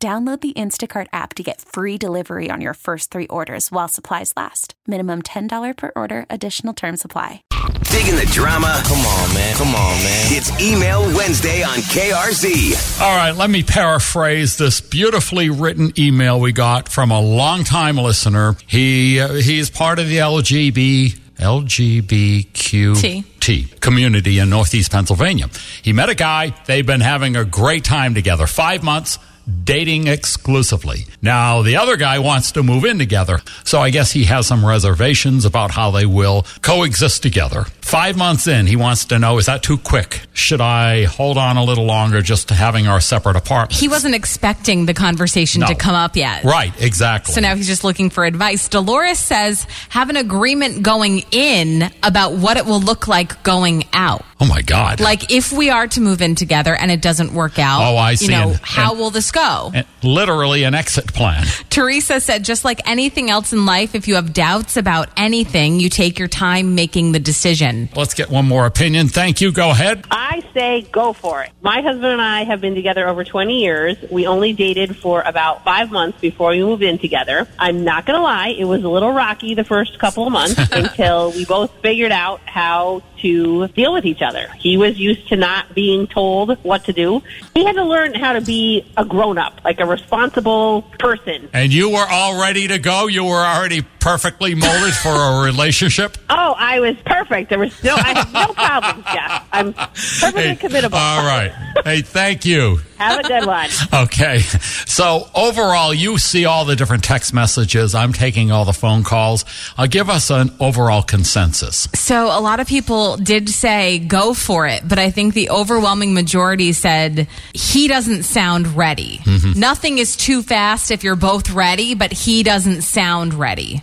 Download the Instacart app to get free delivery on your first three orders while supplies last. Minimum $10 per order, additional term supply. Digging the drama? Come on, man. Come on, man. It's Email Wednesday on KRZ. All right, let me paraphrase this beautifully written email we got from a longtime listener. He uh, he's part of the LGB LGBTQ T community in Northeast Pennsylvania. He met a guy. They've been having a great time together. Five months dating exclusively. Now, the other guy wants to move in together, so I guess he has some reservations about how they will coexist together. Five months in, he wants to know is that too quick? Should I hold on a little longer just to having our separate apartments? He wasn't expecting the conversation No. to come up yet. Right, exactly. So now he's just looking for advice. Dolores says have an agreement going in about what it will look like going out. Oh my God. Like if we are to move in together and it doesn't work out, Oh, I see. you see. know, And- how and- will this go? Literally an exit plan. Teresa said just like anything else in life, if you have doubts about anything, you take your time making the decision. Let's get one more opinion. Thank you. Go ahead. I say go for it. My husband and I have been together over 20 years. We only dated for about five months before we moved in together. I'm not going to lie, it was a little rocky the first couple of months until we both figured out how to deal with each other. He was used to not being told what to do. He had to learn how to be a grown up, like a responsible person. And you were all ready to go. You were already perfectly molded for a relationship. Oh, I was perfect. There was no, I had no problems, Jeff. I'm perfectly Hey, committable. All right. Hey, thank you. Have a good one. Okay. So overall, you see all the different text messages. I'm taking all the phone calls. Uh, give us an overall consensus. So a lot of people did say go for it, but I think the overwhelming majority said he doesn't sound ready. Mm-hmm. Nothing is too fast if you're both ready, but he doesn't sound ready.